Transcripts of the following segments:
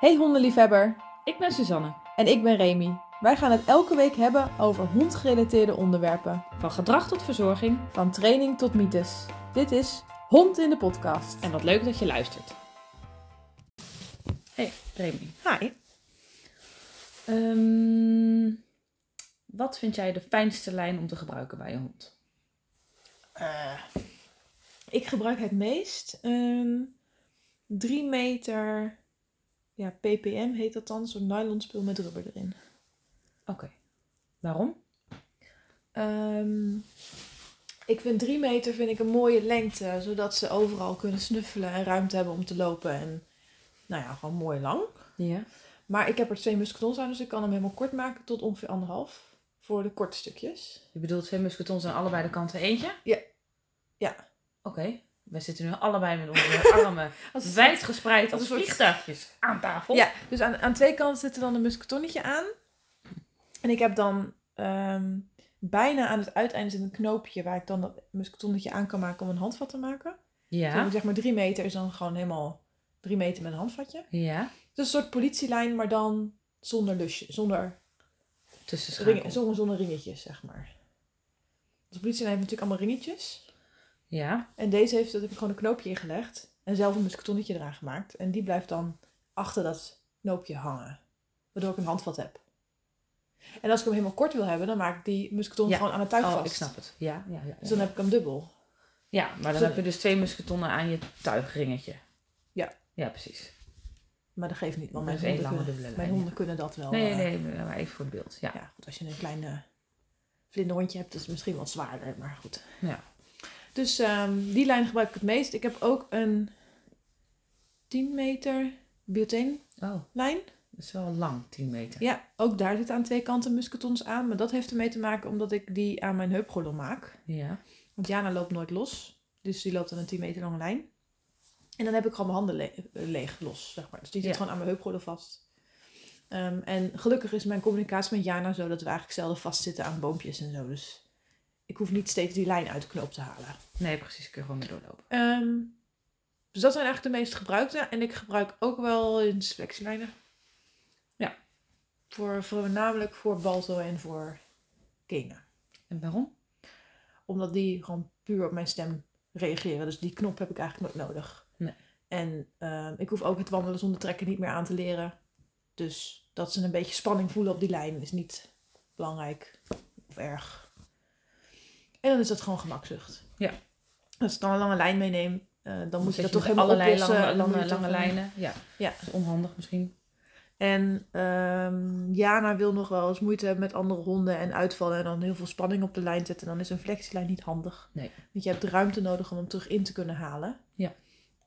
Hey hondenliefhebber, Ik ben Suzanne. en ik ben Remy. Wij gaan het elke week hebben over hondgerelateerde onderwerpen. Van gedrag tot verzorging. Van training tot mythes. Dit is Hond in de podcast. En wat leuk dat je luistert. Hey, Remy. Hi. Ehm, wat vind jij de fijnste lijn om te gebruiken bij je hond? Eh, ik gebruik het meest een 3 meter ja, ppm heet dat dan, zo'n nylonspul met rubber erin. Oké. Waarom? Ehm, ik vind 3 meter vind ik een mooie lengte, zodat ze overal kunnen snuffelen en ruimte hebben om te lopen. En nou ja, gewoon mooi lang. Ja. Maar ik heb er twee muscatons aan, dus ik kan hem helemaal kort maken tot ongeveer anderhalf. Voor de korte stukjes. Je bedoelt twee muscatons aan allebei de kanten eentje? Ja. Ja. Oké. We zitten nu allebei met onze armen Als wijd gespreid als als vliegtuigjes aan tafel. Ja, dus aan, aan twee kanten zit er dan een muscatonnetje aan. En ik heb dan ehm, bijna aan het uiteinde zit een knoopje waar ik dan dat muscatonnetje aan kan maken om een handvat te maken. Ja. Zo, zeg maar drie meter is dan gewoon helemaal drie meter met een handvatje. Ja. Het is een soort politielijn, maar dan zonder lusje, zonder, ringen, zonder, zonder ringetjes, zeg maar. Dus de politielijn heeft natuurlijk allemaal ringetjes. Ja. En deze heeft, dat heb ik gewoon een knoopje ingelegd. En zelf een muscatonnetje eraan gemaakt. En die blijft dan achter dat knoopje hangen. Waardoor ik een handvat heb. En als ik hem helemaal kort wil hebben, dan maak ik die muscaton Ja. gewoon aan het tuig Oh, vast. ik snap het. Ja, ja, ja. Dus dan heb ik hem dubbel. Ja, maar dan Zo- heb je dus twee musketonnen aan je tuigringetje. Ja. Ja, precies. Maar dat geeft niet, want mijn, honden, lange kunnen, dubbele mijn lijn, honden kunnen dat wel. Nee, eh, nee, maar even voor het beeld. Ja. Ja, goed, als je een klein vlinderhondje hebt, is het misschien wat zwaarder, maar goed. Ja. Dus ehm, die lijn gebruik ik het meest. Ik heb ook een 10 meter butane Oh, lijn. dat is wel lang, 10 meter. Ja, ook daar zitten aan twee kanten muscatons aan. Maar dat heeft ermee te maken omdat ik die aan mijn heupgordel maak. Ja. Want Jana loopt nooit los. Dus die loopt aan een 10 meter lange lijn. En dan heb ik gewoon mijn handen le- leeg los, zeg maar. Dus die zit Ja. gewoon aan mijn heupgordel vast. Ehm, en gelukkig is mijn communicatie met Jana zo dat we eigenlijk zelden vastzitten aan boompjes en zo. Dus ik hoef niet steeds die lijn uit de knoop te halen. Nee, precies. Kun je gewoon mee doorlopen. Ehm, dus dat zijn eigenlijk de meest gebruikte. En ik gebruik ook wel in flexielijnen. Ja. Voor, voornamelijk voor Balto en voor Kena. En waarom? Omdat die gewoon puur op mijn stem reageren. Dus die knop heb ik eigenlijk nooit nodig. Nee. En ehm, ik hoef ook het wandelen zonder trekken niet meer aan te leren. Dus dat ze een beetje spanning voelen op die lijn is niet belangrijk of erg. En dan is dat gewoon gemakzucht. Ja. Als ik dan een lange lijn meeneem, dan moet je dat toch helemaal allerlei lange, lange, lange lijnen. Ja. Ja. Dat is onhandig misschien. En ehm, Jana wil nog wel eens moeite hebben met andere honden en uitvallen en dan heel veel spanning op de lijn zetten. Dan is een flexielijn niet handig. Nee. Want je hebt de ruimte nodig om hem terug in te kunnen halen. Ja.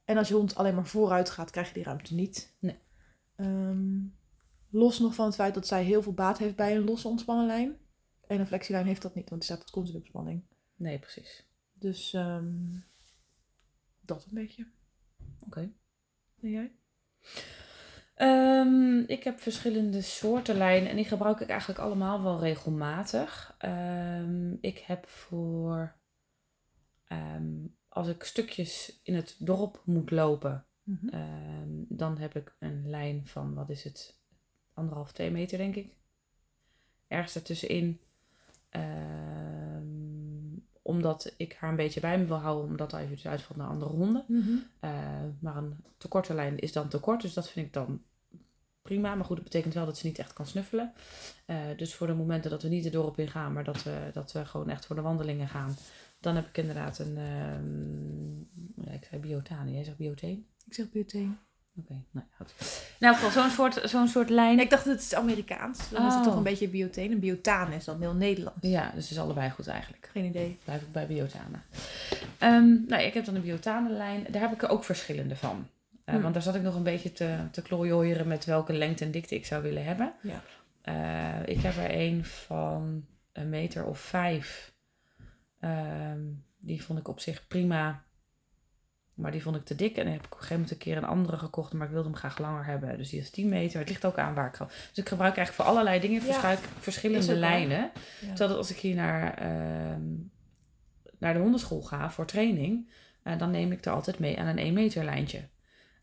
En als je hond alleen maar vooruit gaat, krijg je die ruimte niet. Nee. Ehm, los nog van het feit dat zij heel veel baat heeft bij een losse ontspannen lijn. En een flexielijn heeft dat niet, want die staat tot continu op spanning. Nee, precies. Dus ehm, dat een beetje. Oké. En jij? Ehm, ik heb verschillende soorten lijnen en die gebruik ik eigenlijk allemaal wel regelmatig. Ehm, ik heb voor als ik stukjes in het dorp moet lopen, Mhm. dan heb ik een lijn van wat is het? Anderhalf, twee meter denk ik. Ergens ertussenin. Ehm, omdat ik haar een beetje bij me wil houden, omdat hij even uitvalt naar andere honden. Mhm. Uh, maar een te korte lijn is dan te kort, dus dat vind ik dan prima. Maar goed, dat betekent wel dat ze niet echt kan snuffelen. Uh, dus voor de momenten dat we niet de dorp in gaan, maar dat we, dat we gewoon echt voor de wandelingen gaan, dan heb ik inderdaad een, ja, ik zei biotane, jij zegt bioteen? Ik zeg butane. Oké, okay, nou goed. Nou, zo'n soort, zo'n soort lijn. Ik dacht het is Amerikaans. Dan is het Oh. toch een beetje biotane. En biotane is dan heel Nederlands. Ja, dus het is allebei goed eigenlijk. Geen idee. Blijf ik bij biotane. Um, nou, ik heb dan een biotane-lijn. Daar heb ik er ook verschillende van. Uh, Hmm. Want daar zat ik nog een beetje te, te met welke lengte en dikte ik zou willen hebben. Ja. Uh, ik heb er een van een meter of vijf. Um, die vond ik op zich prima. Maar die vond ik te dik. En dan heb ik op een gegeven moment een keer een andere gekocht. Maar ik wilde hem graag langer hebben. Dus die is 10 meter. Het ligt ook aan waar ik ga. Dus ik gebruik eigenlijk voor allerlei dingen Ja. verschillende lijnen. Ja. Terwijl dat als ik hier naar, ehm, naar de hondenschool ga voor training. eh, dan neem ik er altijd mee aan een 1 meter lijntje.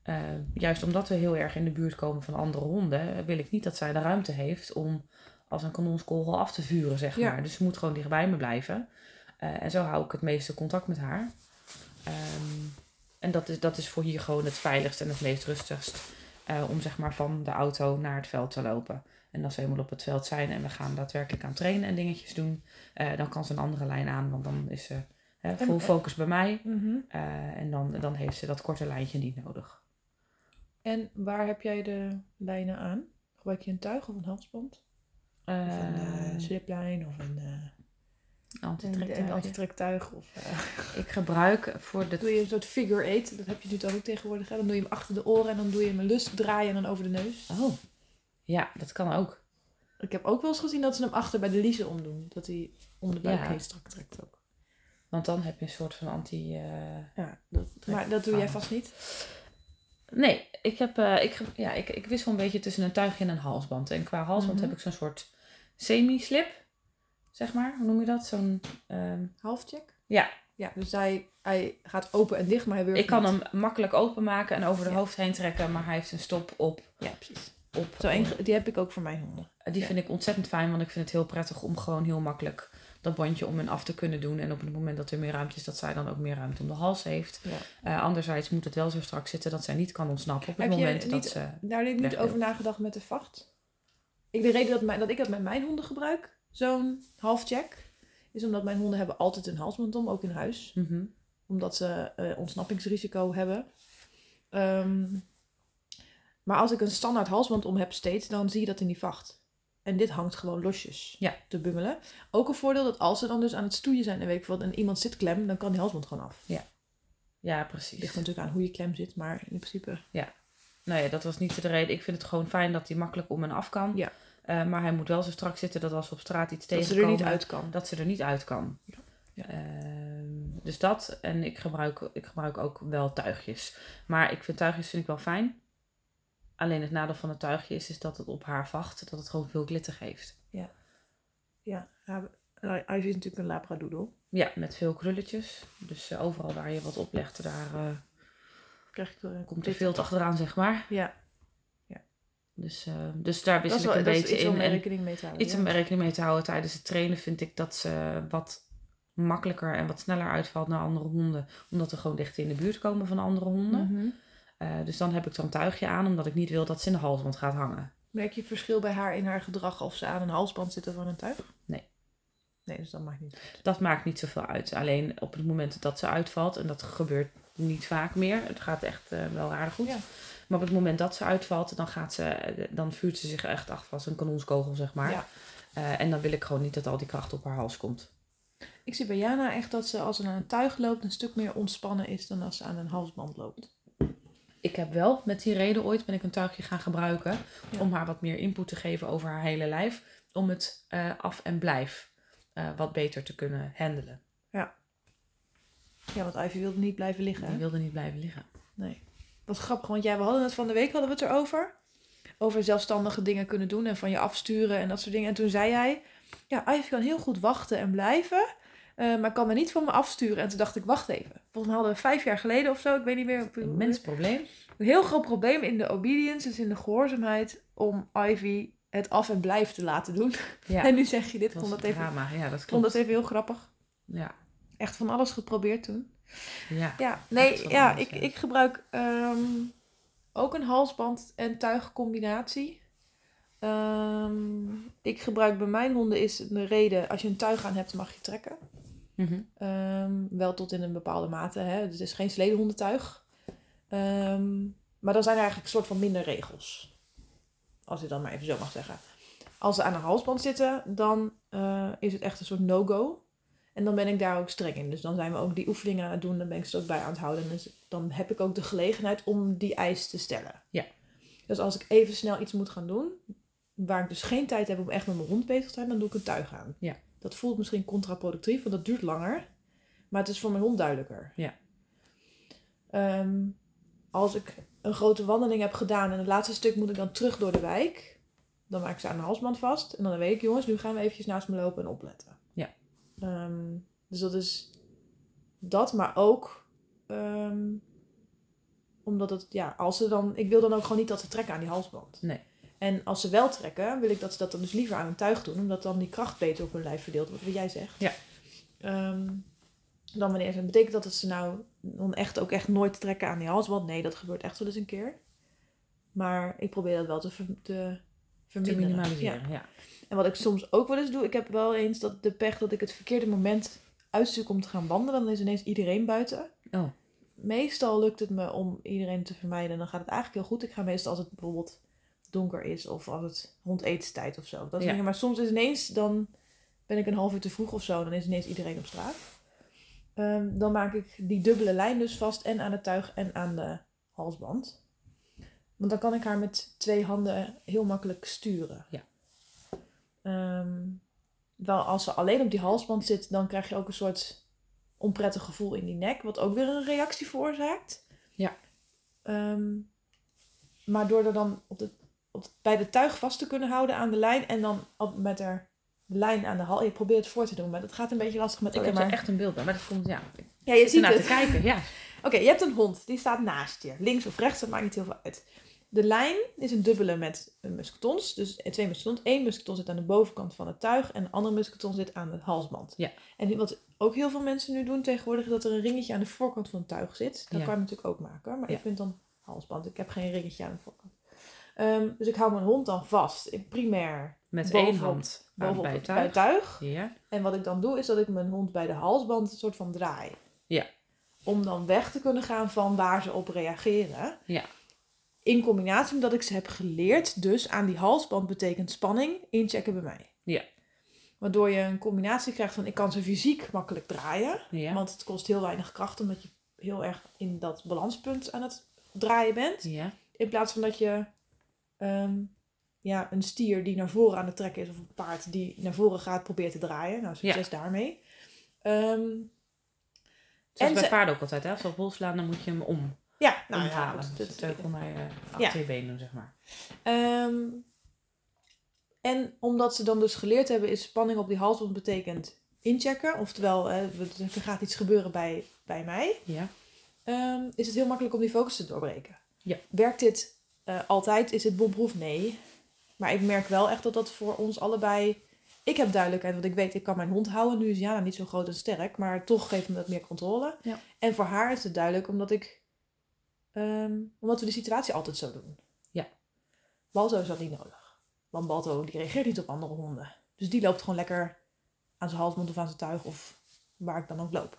Eh, eh, juist omdat we heel erg in de buurt komen van andere honden, wil ik niet dat zij de ruimte heeft om als een kanonskogel af te vuren, zeg Ja. maar. Dus ze moet gewoon dichtbij me blijven. Eh, en zo hou ik het meeste contact met haar. Ehm, en dat is, dat is voor hier gewoon het veiligst en het meest rustigst. eh, om zeg maar van de auto naar het veld te lopen. En als we eenmaal op het veld zijn en we gaan daadwerkelijk aan trainen en dingetjes doen, eh, dan kan ze een andere lijn aan, want dan is ze hè, full En- focus bij mij. Mhm. Eh, en dan, dan heeft ze dat korte lijntje niet nodig. En waar heb jij de lijnen aan? Gebruik je een tuig of een halsband? Of een eh, Eh, sliplijn of een, eh, een, antitrektuig? Of, eh, Ik gebruik voor de... doe je een soort figure eight, dat heb je natuurlijk ook tegenwoordig. Hè? Dan doe je hem achter de oren en dan doe je hem een lus draaien en dan over de neus. Oh, ja, dat kan ook. Ik heb ook wel eens gezien dat ze hem achter bij de liezen omdoen. Dat hij om de buik Ja. heen strak trekt ook. Want dan heb je een soort van anti... eh, Ja, dat, maar dat doe jij vast niet. Nee, ik, heb, eh, ik, ja, ik, ik wissel een beetje tussen een tuigje en een halsband. En qua halsband Mhm. heb ik zo'n soort semi-slip, zeg maar. Hoe noem je dat? Zo'n... ehm, Halfcheck? ja, Ja, dus hij, hij gaat open en dicht, maar hij werkt ik kan niet. hem makkelijk openmaken en over de Ja. hoofd heen trekken. Maar hij heeft een stop op... Ja, precies. op Zo een, die heb ik ook voor mijn honden. Die Ja. vind ik ontzettend fijn, want ik vind het heel prettig om gewoon heel makkelijk dat bandje om en af te kunnen doen. En op het moment dat er meer ruimte is, dat zij dan ook meer ruimte om de hals heeft. Ja. Eh, anderzijds moet het wel zo strak zitten dat zij niet kan ontsnappen op het Heb moment niet- dat ze... Daar heb ik niet over nagedacht met de vacht. Ik, de reden dat, mijn, dat ik dat met mijn honden gebruik, zo'n halfcheck, is omdat mijn honden hebben altijd een halsband om, ook in huis. Mhm. Omdat ze eh, ontsnappingsrisico hebben. Ehm, maar als ik een standaard halsband om heb steeds, dan zie je dat in die vacht. En dit hangt gewoon losjes Ja. te bungelen. Ook een voordeel dat als ze dan dus aan het stoeien zijn en weet ik wat, en iemand zit klem, dan kan die halsband gewoon af. Ja, Het precies. ligt natuurlijk aan hoe je klem zit, maar in principe. Nou ja, dat was niet de reden. Ik vind het gewoon fijn dat hij makkelijk om en af kan. Ja. Eh, maar hij moet wel zo strak zitten dat als we op straat iets Dat ze tegenkomen... er niet uit kan. Dat ze er niet uit kan. Ja. Ja. Ehm, dus dat. En ik gebruik, ik gebruik ook wel tuigjes. Maar ik vind tuigjes vind ik wel fijn. Alleen het nadeel van het tuigje is, is dat het op haar vacht, dat het gewoon veel glitter geeft. Ja, ja, Ivy is natuurlijk een labradoodle. Ja, met veel krulletjes. Dus eh, overal waar je wat oplegt, daar eh, Krijg ik komt er veel achteraan, zeg maar. Ja, Dus, eh, dus daar wissel is, ik een dat is beetje iets in. om rekening mee te houden. iets ja. om rekening mee te houden tijdens het trainen vind ik dat ze wat makkelijker en wat sneller uitvalt naar andere honden. Omdat we gewoon dicht in de buurt komen van andere honden. Mhm. Eh, dus dan heb ik zo'n tuigje aan, omdat ik niet wil dat ze in de halsband gaat hangen. Merk je verschil bij haar in haar gedrag of ze aan een halsband zit of aan een tuig? Nee. Nee, dus dat maakt niet uit. Dat maakt niet zoveel uit. Alleen op het moment dat ze uitvalt, en dat gebeurt niet vaak meer, het gaat echt eh, wel aardig goed. Ja. Maar op het moment dat ze uitvalt, dan, gaat ze, dan vuurt ze zich echt af als een kanonskogel, zeg maar. Ja. Eh, en dan wil ik gewoon niet dat al die kracht op haar hals komt. Ik zie bij Jana echt dat ze als ze aan een tuig loopt een stuk meer ontspannen is dan als ze aan een halsband loopt. Ik heb wel met die reden ooit ben ik een tuigje gaan gebruiken Ja. om haar wat meer input te geven over haar hele lijf. Om het eh, af en blijf eh, wat beter te kunnen handelen. Ja, want Ivy wilde niet blijven liggen. Die wilde niet blijven liggen. Nee. Wat grappig, want ja, we hadden het van de week hadden we het erover. Over zelfstandige dingen kunnen doen en van je afsturen en dat soort dingen. En toen zei hij, ja, Ivy kan heel goed wachten en blijven, eh, maar kan er niet van me afsturen. En toen dacht ik, wacht even. Volgens mij hadden we vijf jaar geleden of zo, ik weet niet meer. Een mens probleem. Een heel groot probleem in de obedience, dus in de gehoorzaamheid, om Ivy het af en blijf te laten doen. Ja, En nu zeg je dit, ik dat vond dat, even. Ja, dat vond dat even heel grappig. Ja, Echt van alles geprobeerd toen. Ja. Ja, nee, ja, ik, ik gebruik ehm, ook een halsband en tuigcombinatie. Ehm, ik gebruik bij mijn honden is de reden, als je een tuig aan hebt, mag je trekken. Mhm. Ehm, wel tot in een bepaalde mate. Hè? Het is geen sledehondentuig. Maar dan zijn er eigenlijk een soort van minder regels. Als je dan maar even zo mag zeggen. Als ze aan een halsband zitten, dan eh, is het echt een soort no-go. En dan ben ik daar ook streng in. Dus dan zijn we ook die oefeningen aan het doen. Dan ben ik ze ook bij aan het houden. Dus dan heb ik ook de gelegenheid om die eis te stellen. Ja. Dus als ik even snel iets moet gaan doen, waar ik dus geen tijd heb om echt met mijn hond bezig te zijn, dan doe ik een tuig aan. Ja. Dat voelt misschien contraproductief, want dat duurt langer. Maar het is voor mijn hond duidelijker. Ja. Ehm, als ik een grote wandeling heb gedaan en het laatste stuk moet ik dan terug door de wijk, dan maak ik ze aan de halsband vast. En dan weet ik, jongens, nu gaan we eventjes naast me lopen en opletten. Ehm, dus dat is dat, maar ook ehm, Omdat het, ja, als ze dan... Ik wil dan ook gewoon niet dat ze trekken aan die halsband. Nee. En als ze wel trekken, wil ik dat ze dat dan dus liever aan een tuig doen. Omdat dan die kracht beter op hun lijf verdeeld wordt, wat jij zegt. Ja. Ehm, dan wanneer ze... Betekent dat dat ze nou dan echt ook echt nooit trekken aan die halsband? Nee, dat gebeurt echt wel eens een keer. Maar ik probeer dat wel te, te Te. Ja. minimaliseren, ja. En wat ik soms ook wel eens doe, ik heb wel eens dat de pech dat ik het verkeerde moment uitzoek om te gaan wandelen. Dan is ineens iedereen buiten. Oh, Meestal lukt het me om iedereen te vermijden. En dan gaat het eigenlijk heel goed. Ik ga meestal als het bijvoorbeeld donker is of als het rond etenstijd of zo. Dat soort Ja. dingen. Maar soms is ineens, dan ben ik een half uur te vroeg of zo. Dan is ineens iedereen op straat. Ehm, dan maak ik die dubbele lijn dus vast en aan het tuig en aan de halsband. Want dan kan ik haar met twee handen heel makkelijk sturen. Ja. Ehm, wel als ze alleen op die halsband zit, dan krijg je ook een soort onprettig gevoel in die nek, wat ook weer een reactie veroorzaakt. Ja. Ehm, maar door er dan op de, op de- bij de tuig vast te kunnen houden aan de lijn en dan op, met haar de lijn aan de hal. Je probeert het voor te doen, maar dat gaat een beetje lastig met ik heb er maar... echt een beeld bij, maar dat komt, ja. Ja, je ziet het. te kijken, ja. Oké, je hebt een hond, die staat naast je. Links of rechts, dat maakt niet heel veel uit. De lijn is een dubbele met een musketons. Dus twee musketons. Eén musketon zit aan de bovenkant van het tuig en de andere musketon zit aan het halsband. Ja. En wat ook heel veel mensen nu doen tegenwoordig, is dat er een ringetje aan de voorkant van het tuig zit. Dat Ja. kan je natuurlijk ook maken, maar Ja. ik vind dan halsband. Ik heb geen ringetje aan de voorkant. Ehm, dus ik hou mijn hond dan vast, in primair, Met Bovenop- één hand bovenop bij het tuig. het tuig. Ja. En wat ik dan doe, is dat ik mijn hond bij de halsband een soort van draai. Ja. Om dan weg te kunnen gaan van waar ze op reageren. Ja. In combinatie met dat ik ze heb geleerd, dus aan die halsband betekent spanning, inchecken bij mij. Ja. Waardoor je een combinatie krijgt van ik kan ze fysiek makkelijk draaien. Ja. Want het kost heel weinig kracht omdat je heel erg in dat balanspunt aan het draaien bent. Ja. In plaats van dat je ehm, ja, een stier die naar voren aan het trekken is of een paard die naar voren gaat probeert te draaien. Nou, succes daarmee. Ehm, Zoals En bij ze- paarden ook altijd, hè. Als ze op hol slaan, dan moet je hem om, ja, nou ja, goed, dat- teugel naar je achter Ja. je been doen, zeg maar. Ehm, en omdat ze dan dus geleerd hebben, is spanning op die halsband betekent inchecken. Oftewel, er gaat iets gebeuren bij, bij mij. Ja. Ehm, is het heel makkelijk om die focus te doorbreken. Ja. Werkt dit eh, altijd? Is het bomproef? Nee. Maar ik merk wel echt dat dat voor ons allebei... Ik heb duidelijkheid, want ik weet, ik kan mijn hond houden. Nu is Jana niet zo groot en sterk, maar toch geeft me dat meer controle. Ja. En voor haar is het duidelijk, omdat ik... ehm, omdat we de situatie altijd zo doen. Ja. Balto is dat niet nodig. Want Balto die reageert niet op andere honden. Dus die loopt gewoon lekker aan zijn halsmond of aan zijn tuig of waar ik dan ook loop.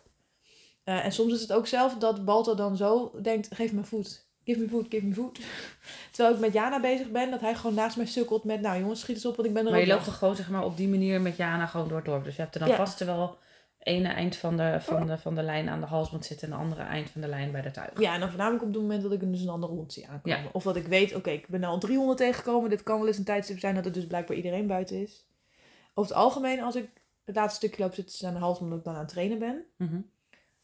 Eh, en soms is het ook zelf dat Balto dan zo denkt, geef me voet. Give me food, give me food. Terwijl ik met Jana bezig ben, dat hij gewoon naast mij sukkelt met, nou jongens, schiet eens op, want ik ben er Maar je loopt toch gewoon zeg maar, op die manier met Jana gewoon door het dorp. Dus je hebt er dan Ja. vast wel ene eind van de, van, de, van de lijn aan de halsband zitten en de andere eind van de lijn bij de tuig. Ja, en dan voornamelijk op het moment dat ik dus een andere hond zie aankomen. Ja. Of dat ik weet, oké, ik ben nou al drie honden tegengekomen. Dit kan wel eens een tijdstip zijn dat er dus blijkbaar iedereen buiten is. Over het algemeen, als ik het laatste stukje loop, zitten ze aan de hals omdat ik dan aan het trainen ben. Mhm.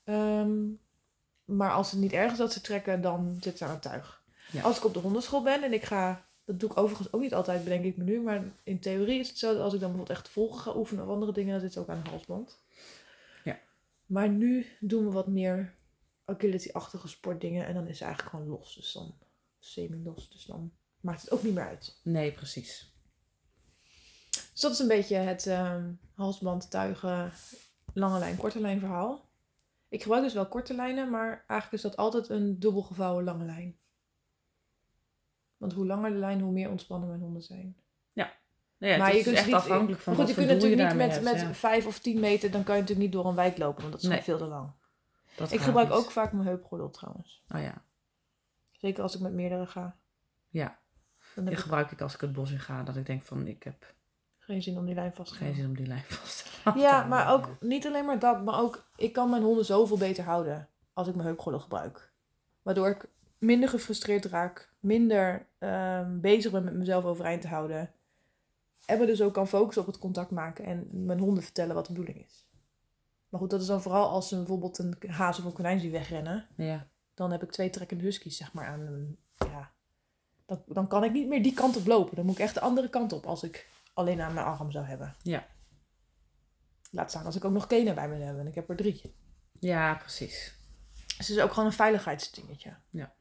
Ehm, maar als het niet erg is dat ze trekken, dan zitten ze aan het tuig. Ja. Als ik op de hondenschool ben en ik ga... Dat doe ik overigens ook niet altijd, bedenk ik me nu. Maar in theorie is het zo dat als ik dan bijvoorbeeld echt volgen ga oefenen of andere dingen, dan zit ze ook aan de halsband. Maar nu doen we wat meer agility-achtige sportdingen en dan is ze eigenlijk gewoon los. Dus dan semi-los. Dus dan maakt het ook niet meer uit. Nee, precies. Dus dat is een beetje het ehm, halsband, tuigen, lange lijn, korte lijn verhaal. Ik gebruik dus wel korte lijnen, maar eigenlijk is dat altijd een dubbel gevouwen lange lijn. Want hoe langer de lijn, hoe meer ontspannen mijn honden zijn. Nou ja, maar je kunt echt niet, afhankelijk van goed, je kunt je natuurlijk niet met, met hebt, ja. vijf of tien meter, dan kan je natuurlijk niet door een wijk lopen, want dat is Nee. veel te lang. Dat Ik gebruik niet. ook vaak mijn heupgordel trouwens. Oh ja. Zeker als ik met meerdere ga. Ja. Dan Die ik gebruik ik als ik het bos in ga. Dat ik denk van ik heb geen zin om die lijn vast te geen houden. zin om die lijn vast te houden. Ja, maar ook niet alleen maar dat, maar ook ik kan mijn honden zoveel beter houden als ik mijn heupgordel gebruik. Waardoor ik minder gefrustreerd raak, minder ehm, bezig ben met mezelf overeind te houden. En me dus ook kan focussen op het contact maken en mijn honden vertellen wat de bedoeling is. Maar goed, dat is dan vooral als ze bijvoorbeeld een haas of een konijn zien wegrennen. Ja. Dan heb ik twee trekkende huskies, zeg maar, aan een, ja. Dan, dan kan ik niet meer die kant op lopen. Dan moet ik echt de andere kant op als ik alleen aan mijn arm zou hebben. Ja. Laat staan als ik ook nog kenen bij me heb en ik heb er drie. ja, precies. Dus het is ook gewoon een veiligheidsdingetje. Ja.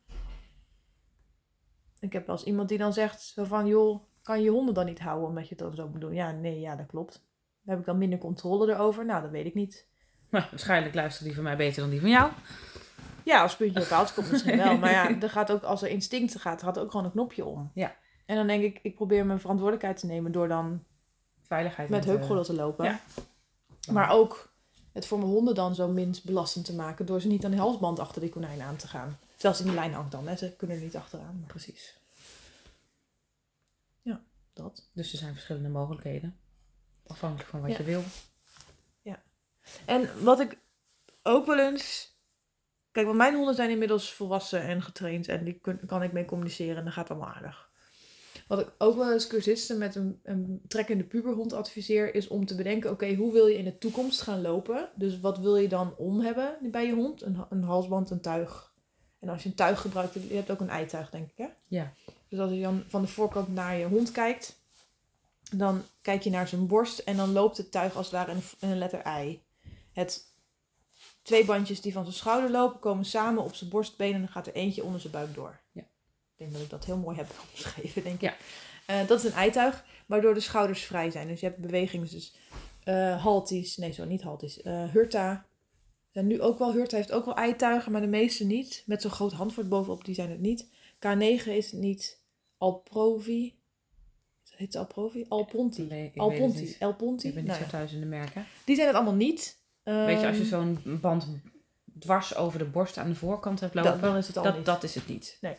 Ik heb wel eens iemand die dan zegt zo van, joh, kan je je honden dan niet houden omdat je het dan zo moet doen? Ja, nee, ja, dat klopt. Dan heb ik dan minder controle erover? Nou, dat weet ik niet. Waarschijnlijk luistert die van mij beter dan die van jou. Ja, als puntje op paaltje komt misschien wel. Maar ja, er gaat ook, als er instinct gaat, gaat er ook gewoon een knopje om. Ja. En dan denk ik, ik probeer mijn verantwoordelijkheid te nemen door dan Veiligheid. met eh, heupgordel te lopen. ja. Maar ook het voor mijn honden dan zo minst belastend te maken door ze niet aan die halsband achter die konijn aan te gaan. Zelfs in de lijn hangt dan, hè. ze kunnen er niet achteraan. Maar Precies. Dat. Dus er zijn verschillende mogelijkheden. Afhankelijk van wat Ja. je wil. En wat ik ook wel eens. Kijk, want mijn honden zijn inmiddels volwassen en getraind en die kun- kan ik mee communiceren en dat gaat allemaal aardig. Wat ik ook wel eens cursisten met een, een trekkende puberhond adviseer, is om te bedenken: oké, hoe wil je in de toekomst gaan lopen? Dus wat wil je dan om hebben bij je hond? Een halsband, een tuig. En als je een tuig gebruikt, je hebt ook een eituig, denk ik, hè? Ja. Dus als je dan van de voorkant naar je hond kijkt, dan kijk je naar zijn borst en dan loopt het tuig als het ware in een- letter I. Het twee bandjes die van zijn schouder lopen, komen samen op zijn borstbeen en dan gaat er eentje onder zijn buik door. Ja. Ik denk dat ik dat heel mooi heb omschreven, denk ik. Ja. Eh, dat is een eituig, waardoor de schouders vrij zijn. Dus je hebt bewegingen, dus eh halties, nee, zo niet halties, eh hurta. En nu ook wel, hurta heeft ook wel eituigen, maar de meeste niet. Met zo'n groot handvoort bovenop, die zijn het niet. K9 is het niet. Alprovi. Heet het Alprovi? Alponti. Nee, Alponti. niet. Elponti. Ik ben niet Nou zo ja. thuis in de merken. Die zijn het allemaal niet. Weet je, als je Ehm, zo'n band dwars over de borst aan de voorkant hebt lopen, dan is het al dat, niet. dat is het niet. Eh,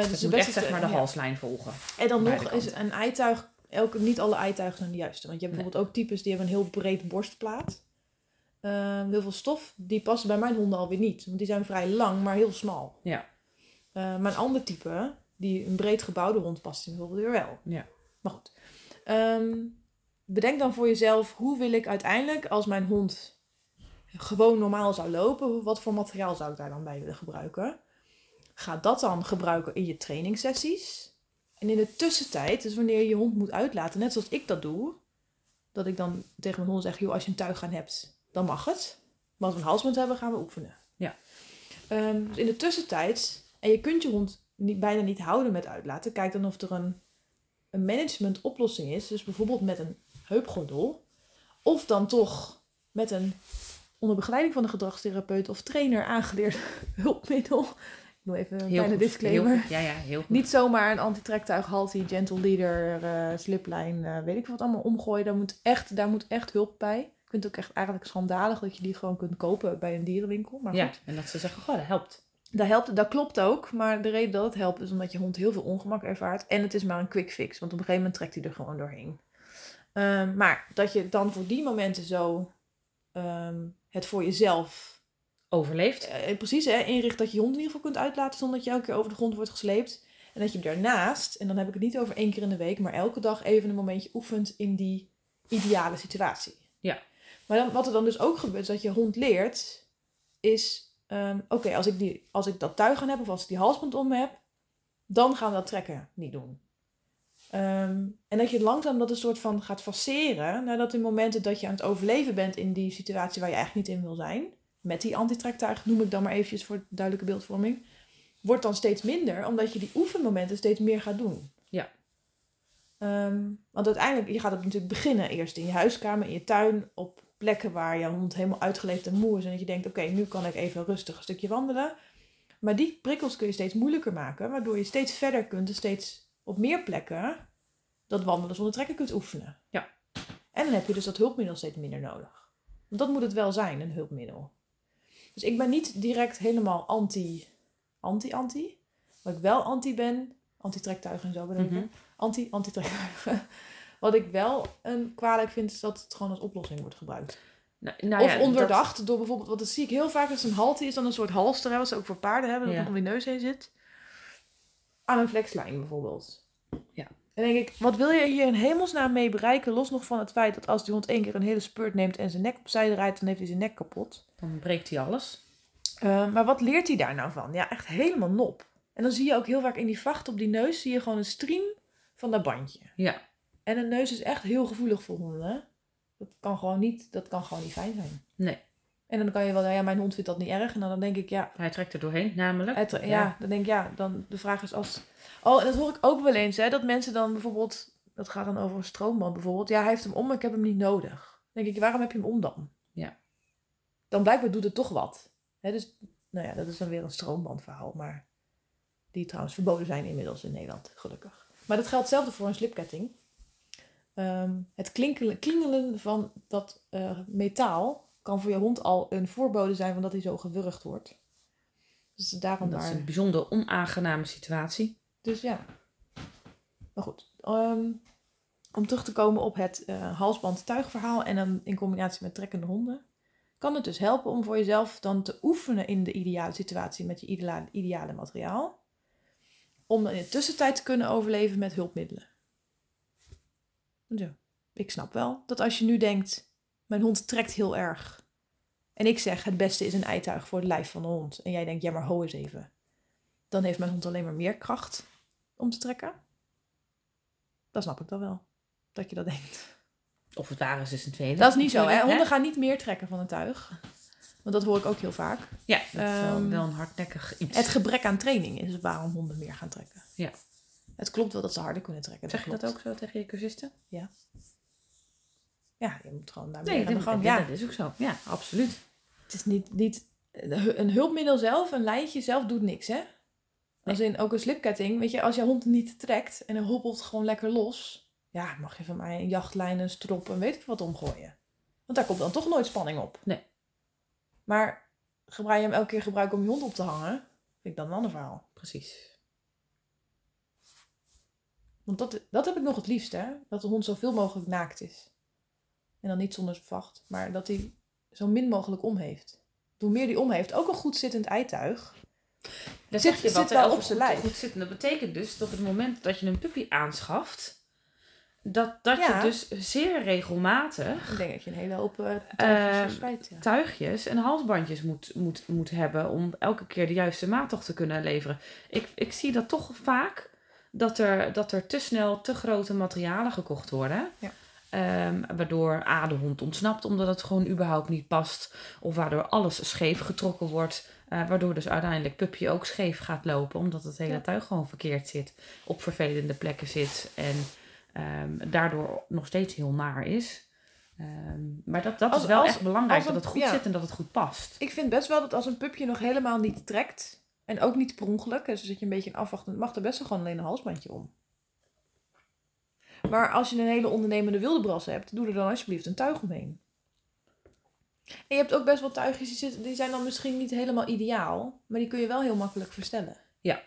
Dus dus het moet echt zeg maar de ja. halslijn volgen. En dan nog is een eituig, elke, niet alle eituigen zijn de juiste. Want je hebt Nee. bijvoorbeeld ook types die hebben een heel breed borstplaat. Ehm, heel veel stof, die passen bij mijn honden alweer niet. Want die zijn vrij lang, maar heel smal. Ja. Maar een ander type, die een breed gebouwde hond past in bijvoorbeeld weer wel. Ja. Maar goed. Ehm, bedenk dan voor jezelf, hoe wil ik uiteindelijk als mijn hond gewoon normaal zou lopen, wat voor materiaal zou ik daar dan bij willen gebruiken? Ga dat dan gebruiken in je trainingssessies. En in de tussentijd, dus wanneer je je hond moet uitlaten, net zoals ik dat doe, dat ik dan tegen mijn hond zeg, joh, als je een tuig aan hebt, dan mag het. Maar als we een halsband hebben, gaan we oefenen. Ja. Ehm, dus in de tussentijd, en je kunt je hond niet, bijna niet houden met uitlaten, kijk dan of er een, een management oplossing is. Dus bijvoorbeeld met een heupgordel. Of dan toch met een onder begeleiding van een gedragstherapeut of trainer aangeleerd hulpmiddel. Ik doe even een Heel kleine goed, disclaimer. heel. Ja, ja, heel goed. Niet zomaar een antitrektuig, haltie, gentle leader, eh, sliplijn, eh, weet ik wat allemaal omgooien. Daar moet, echt, daar moet echt hulp bij. Vind het ook echt eigenlijk schandalig dat je die gewoon kunt kopen bij een dierenwinkel. Maar ja, goed, en dat ze zeggen, goh, dat helpt. dat, helpt, dat klopt ook. Maar de reden dat het helpt is omdat je hond heel veel ongemak ervaart. En het is maar een quick fix, want op een gegeven moment trekt hij er gewoon doorheen. Ehm, maar dat je dan voor die momenten zo ehm, het voor jezelf Overleeft. eh, precies, hè, inricht dat je je hond in ieder geval kunt uitlaten zonder dat je elke keer over de grond wordt gesleept. En dat je daarnaast, en dan heb ik het niet over één keer in de week, maar elke dag even een momentje oefent in die ideale situatie. Ja. Maar dan, wat er dan dus ook gebeurt, is dat je hond leert, is, ehm, oké, als ik die als ik dat tuig aan heb of als ik die halsband om heb, dan gaan we dat trekken niet doen. Ehm, en dat je langzaam dat een soort van gaat faceren, nadat in momenten dat je aan het overleven bent in die situatie waar je eigenlijk niet in wil zijn, met die antitrektuig, noem ik dan maar eventjes voor duidelijke beeldvorming, wordt dan steeds minder, omdat je die oefenmomenten steeds meer gaat doen. Ja. Ehm, want uiteindelijk, je gaat het natuurlijk beginnen eerst in je huiskamer, in je tuin, op plekken waar je hond helemaal uitgeleefd en moe is. En dat je denkt, oké, nu kan ik even rustig een stukje wandelen. Maar die prikkels kun je steeds moeilijker maken, waardoor je steeds verder kunt en steeds op meer plekken dat wandelen zonder trekken kunt oefenen. Ja. En dan heb je dus dat hulpmiddel steeds minder nodig. Want dat moet het wel zijn, een hulpmiddel. Dus ik ben niet direct helemaal anti, anti-anti. Wat ik wel anti ben, anti-trektuigen en zo bedoel ik? Mhm. Anti, anti-trektuigen. Wat ik wel een kwalijk vind, is dat het gewoon als oplossing wordt gebruikt. Nou, nou of dat- onderdacht door bijvoorbeeld, want dat zie ik heel vaak, dat een halte is dan een soort halster, hè, wat ze ook voor paarden hebben, dat Ja. het om je neus heen zit. Aan een flexlijn bijvoorbeeld. Ja. En denk ik, wat wil je hier in hemelsnaam mee bereiken, los nog van het feit dat als die hond één keer een hele spurt neemt en zijn nek opzij draait, dan heeft hij zijn nek kapot. Dan breekt hij alles. Uh, maar wat leert hij daar nou van? Ja, echt helemaal nop. En dan zie je ook heel vaak in die vacht op die neus, zie je gewoon een stream van dat bandje. Ja. En een neus is echt heel gevoelig voor honden. Dat kan gewoon niet, dat kan gewoon niet fijn zijn. Nee. En dan kan je wel, ja, mijn hond vindt dat niet erg. En dan, dan denk ik, ja, Hij trekt er doorheen, namelijk. ja. dan denk ik, ja, dan de vraag is als... Oh, en dat hoor ik ook wel eens, hè, dat mensen dan bijvoorbeeld, dat gaat dan over een stroomband bijvoorbeeld. Ja, hij heeft hem om, maar ik heb hem niet nodig. Dan denk ik, waarom heb je hem om dan? Ja. Dan blijkbaar doet het toch wat. Hè, dus, nou ja, dat is dan weer een stroombandverhaal, maar die trouwens verboden zijn inmiddels in Nederland, gelukkig. Maar dat geldt hetzelfde voor een slipketting. Ehm, het klinkelen, klingelen van dat eh, metaal kan voor je hond al een voorbode zijn van dat hij zo gewurgd wordt. Dus daarom Dat is een bijzonder onaangename situatie. Dus ja. Maar goed. ehm, om terug te komen op het eh halsband-tuigverhaal en dan in combinatie met trekkende honden. Kan het dus helpen om voor jezelf dan te oefenen in de ideale situatie met je ideale, ideale materiaal. Om dan in de tussentijd te kunnen overleven met hulpmiddelen. Ja, ik snap wel dat als je nu denkt, mijn hond trekt heel erg. En ik zeg, het beste is een eituig voor het lijf van de hond. En jij denkt, ja maar ho eens even. Dan heeft mijn hond alleen maar meer kracht om te trekken. Dan snap ik dat wel. Dat je dat denkt. Of het ware is een tweede. Dat is niet zo, hè? Honden gaan niet meer trekken van een tuig. Want dat hoor ik ook heel vaak. Ja, dat is wel, Ehm, wel een hardnekkig iets. Het gebrek aan training is waarom honden meer gaan trekken. Ja. Het klopt wel dat ze harder kunnen trekken. Zeg je dat ook zo tegen je cursisten? Ja, je moet gewoon daarmee Nee, aan de gang. ja. Ja, dat is ook zo. Ja, absoluut. het is niet, niet... Een hulpmiddel zelf, een lijntje zelf, doet niks, hè? Als in ook een slipketting. Weet je, als je hond niet trekt en hij hobbelt gewoon lekker los... Ja, mag je van mij een jachtlijn, een strop en weet ik wat omgooien. Want daar komt dan toch nooit spanning op. Nee. Maar gebruik je hem elke keer gebruiken om je hond op te hangen... Vind ik dan een ander verhaal. Precies. Want dat, dat heb ik nog het liefst, hè? Dat de hond zoveel mogelijk naakt is. En dan niet zonder vacht, maar dat hij zo min mogelijk om heeft. Hoe meer die om heeft, ook een goed zittend eituig. Dan Zit- je zit wat wel op zijn lijf. goed dat betekent dus dat op het moment dat je een puppy aanschaft, dat, dat Ja. je dus zeer regelmatig Ik denk dat je een hele hoop uh, Ehm, verspreid. Ja. tuigjes en halsbandjes moet, moet, moet hebben om elke keer de juiste maat toch te kunnen leveren. Ik, ik zie dat toch vaak dat er, dat er te snel te grote materialen gekocht worden. Ja. Ehm, waardoor A, de hond ontsnapt omdat het gewoon überhaupt niet past. Of waardoor alles scheef getrokken wordt. eh, waardoor dus uiteindelijk puppy ook scheef gaat lopen. Omdat het hele Ja. tuig gewoon verkeerd zit. Op vervelende plekken zit. En ehm, daardoor nog steeds heel naar is. Ehm, maar dat, dat Als- is wel als- echt belangrijk. als een- dat het goed ja. zit en dat het goed past. Ik vind best wel dat als een pupje nog helemaal niet trekt, en ook niet per ongeluk, dus zit je een beetje in afwachten, mag er best wel gewoon alleen een halsbandje om. Maar als je een hele ondernemende wildebras hebt, doe er dan alsjeblieft een tuig omheen. En je hebt ook best wel tuigjes die, zitten, die zijn dan misschien niet helemaal ideaal, maar die kun je wel heel makkelijk verstellen. Ja.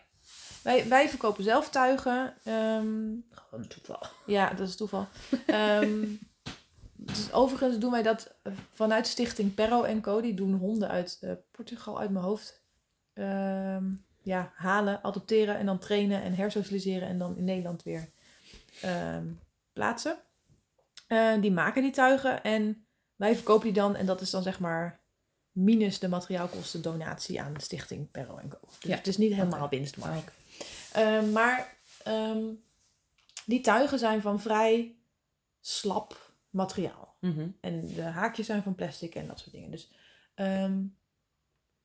Wij, wij verkopen zelf tuigen. ehm, Gewoon toeval. ja, dat is toeval. Ehm, dus overigens doen wij dat vanuit stichting Perro Co. Die doen honden uit eh, Portugal uit mijn hoofd. Ehm, ja, halen, adopteren en dan trainen en hersocialiseren en dan in Nederland weer ehm, plaatsen. Eh, die maken die tuigen en wij verkopen die dan en dat is dan zeg maar minus de materiaalkosten donatie aan de stichting Perro Co. Dus Ja. het is niet helemaal winstmarkt. Ehm, maar die tuigen zijn van vrij slap materiaal. Mhm. En de haakjes zijn van plastic en dat soort dingen. Dus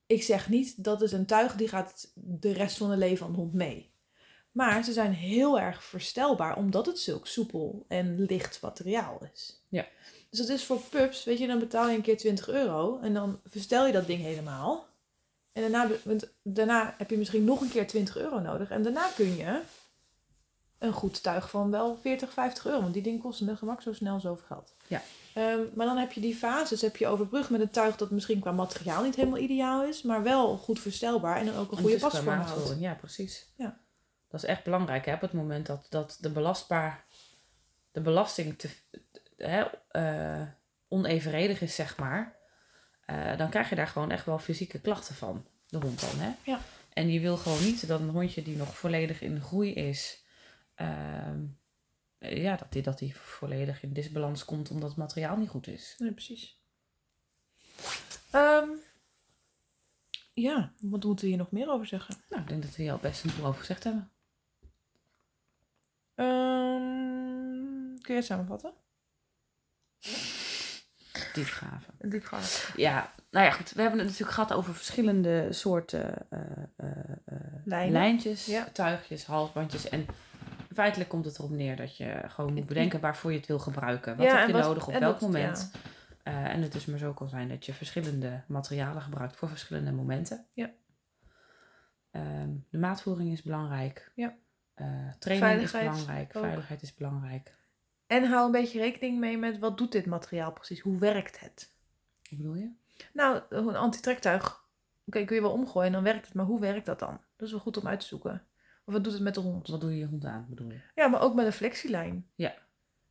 ik zeg niet dat is een tuig die gaat de rest van het leven van de hond mee. Maar ze zijn heel erg verstelbaar omdat het zulk soepel en licht materiaal is. Ja. Dus dat is voor pups, weet je, dan betaal je een keer 20 euro en dan verstel je dat ding helemaal. En daarna, daarna heb je misschien nog een keer 20 euro nodig. En daarna kun je een goed tuig van wel 40, 50 euro. Want die ding kost met gemak zo snel zoveel geld. Ja. Ehm, maar dan heb je die fases heb je overbrugd met een tuig dat misschien qua materiaal niet helemaal ideaal is. Maar wel goed verstelbaar en dan ook een En goede pasvorm houdt. Ja, precies. Ja. Dat is echt belangrijk hè, op het moment dat, dat de belastbaar, de belasting te, hè, eh, onevenredig is, zeg maar. eh, dan krijg je daar gewoon echt wel fysieke klachten van, de hond dan. Hè? Ja. En je wil gewoon niet dat een hondje die nog volledig in groei is, ehm, eh, ja, dat die, dat die volledig in disbalans komt omdat het materiaal niet goed is. Nee, precies. Ehm, ja, wat moeten we hier nog meer over zeggen? Nou, ik denk dat we hier al best een boel over gezegd hebben. Ehm, kun je het samenvatten? Diepgraven. Diepgaand. Ja, nou ja, goed. We hebben het natuurlijk gehad over verschillende soorten eh, eh, eh, Lijnen. lijntjes, Ja. tuigjes, halsbandjes. En feitelijk komt het erop neer dat je gewoon moet bedenken waarvoor je het wil gebruiken. Wat heb je wat- nodig op welk dat- moment? ja. Eh, en het dus maar zo kan zijn dat je verschillende materialen gebruikt voor verschillende momenten. Ja. Ehm, de maatvoering is belangrijk. Ja. Eh, training Veiligheid is belangrijk. ook. Veiligheid is belangrijk. En hou een beetje rekening mee met wat doet dit materiaal precies? Hoe werkt het? Wat bedoel je? Nou, een antitrektuig, oké, kun je wel omgooien en dan werkt het. Maar hoe werkt dat dan? Dat is wel goed om uit te zoeken. Of wat doet het met de hond? Wat doe je je hond aan, bedoel je? We Ja, maar ook met een flexielijn. Ja.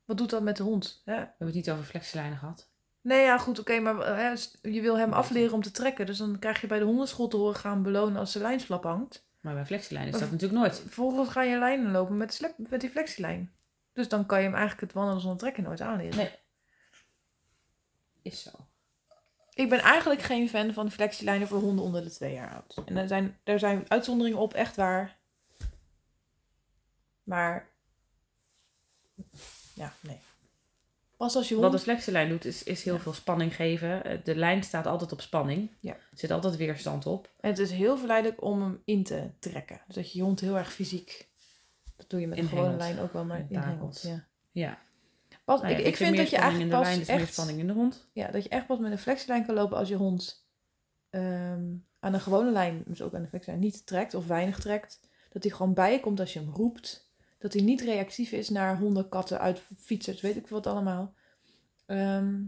Wat doet dat met de hond? Hè? hebben het niet over flexielijnen gehad. Nee, ja, goed, oké, maar eh, hè, je wil hem afleren om te trekken. Dus dan krijg je bij de hondenschool te horen gaan belonen als de lijnslap hangt. Maar bij flexielijnen is dat natuurlijk nooit. Vervolgens ga je lijnen lopen met, slep, met die flexielijn. Dus dan kan je hem eigenlijk het wandelen zonder trekken nooit aanleren. Nee. Is zo. Ik ben eigenlijk geen fan van flexielijnen voor honden onder de twee jaar oud. En er zijn, er zijn uitzonderingen op, echt waar. Maar, ja, nee. Pas als je Wat hond... een flexielijn doet, is, is heel Ja. veel spanning geven. Eh, De lijn staat altijd op spanning. Ja. Er zit altijd weerstand op. En het is heel verleidelijk om hem in te trekken. Dus dat je je hond heel erg fysiek... Dat doe je met een gewone lijn ook wel, maar inhengelt. takelt. Ja. Ja. Pas, Nou ja, ik, ik vind dat je eigenlijk in de pas lijn, dus echt... spanning in de hond. Ja, dat je echt pas met een flexielijn kan lopen als je hond ehm, aan een gewone lijn, dus ook aan de flexielijn, niet trekt of weinig trekt. Dat hij gewoon bij je komt als je hem roept. Dat hij niet reactief is naar honden, katten, uit fietsers, weet ik wat allemaal. Ehm,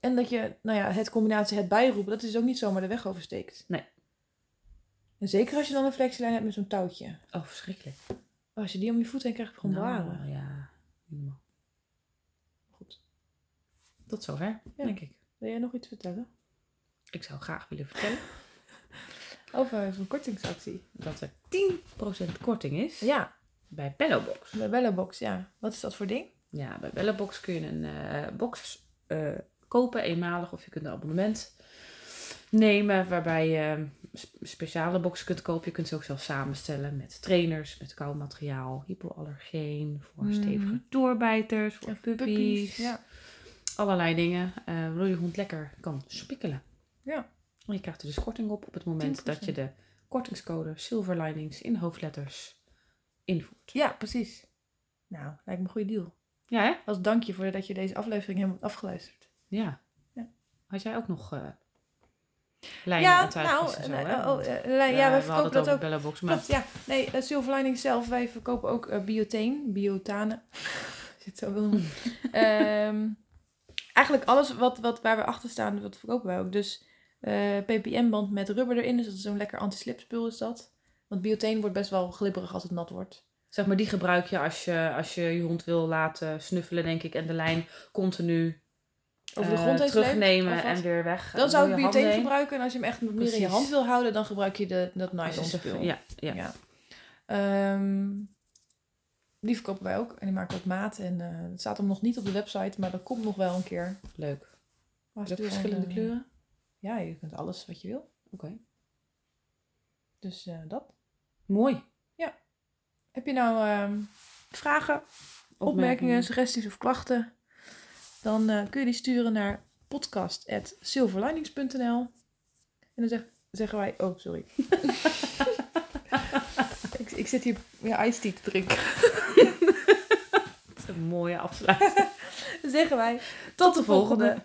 en dat je, nou ja, het combinatie het bijroepen, dat is ook niet zomaar de weg oversteekt. Nee. En zeker als je dan een flexielijn hebt met zo'n touwtje. Oh, verschrikkelijk. Als je die om je voet heen krijgt, gewoon Nou, blaren. ja. normaal. Goed. Tot zover, Ja. denk ik. Wil jij nog iets vertellen? Ik zou graag willen vertellen Over een kortingsactie. dat er 10% korting is Ja, bij Bellobox. bij Bellobox, ja. Wat is dat voor ding? Ja, bij Bellobox kun je een eh, box eh, kopen, eenmalig, of je kunt een abonnement nemen waarbij je sp- speciale boxen kunt kopen. Je kunt ze ook zelf samenstellen met trainers, met kauwmateriaal, hypoallergeen, voor Mhm. stevige doorbijters, voor puppies, Ja. allerlei dingen, eh, waardoor je hond lekker kan spikkelen. Ja. En je krijgt er dus korting op op het moment dat je de kortingscode Silver Linings in hoofdletters invoert. ja, precies. Nou, lijkt me een goede deal. Ja, hè? Als dankje voor dat je deze aflevering helemaal hebt afgeluisterd. Ja. Ja. Had jij ook nog eh lijnen ja, en zo, eh, hè? oh, Want, eh, eh, lijn- ja, wij verkopen dat ook. Bellobox, maar Klopt, ja. Nee, uh, Silver Lining zelf, wij verkopen ook eh bioteen, biotane. Het zo wil noemen. Ehm, eigenlijk alles wat, wat, waar we achter staan, dat verkopen wij ook. Dus eh, ppm-band met rubber erin, dus dat is zo'n lekker anti-slipspul is dat. Want bioteen wordt best wel glibberig als het nat wordt. zeg maar, die gebruik je als je als je, je hond wil laten snuffelen, denk ik, en de lijn continu Over de eh, grond heen sleept, terugnemen en weer weg. Dan zou ik bioteen gebruiken. En als je hem echt meer in je hand wil houden, dan gebruik je de, dat nylon spul. Ja, ja. Ja. Ehm, die verkopen wij ook. En die maken ook maat. En eh, het staat hem nog niet op de website, maar dat komt nog wel een keer. leuk. Maar stuur verschillende eh, kleuren? Ja, je kunt alles wat je wil. Oké. Dus eh, dat. Mooi. Heb je nou ehm, vragen, opmerkingen, suggesties of klachten? Dan eh, kun je die sturen naar podcast.silverlinings.nl En dan zeg, zeggen wij... Oh, sorry. ik, ik zit hier ja, iced tea te drinken. Een mooie afsluiting. Dan zeggen wij... Tot de volgende.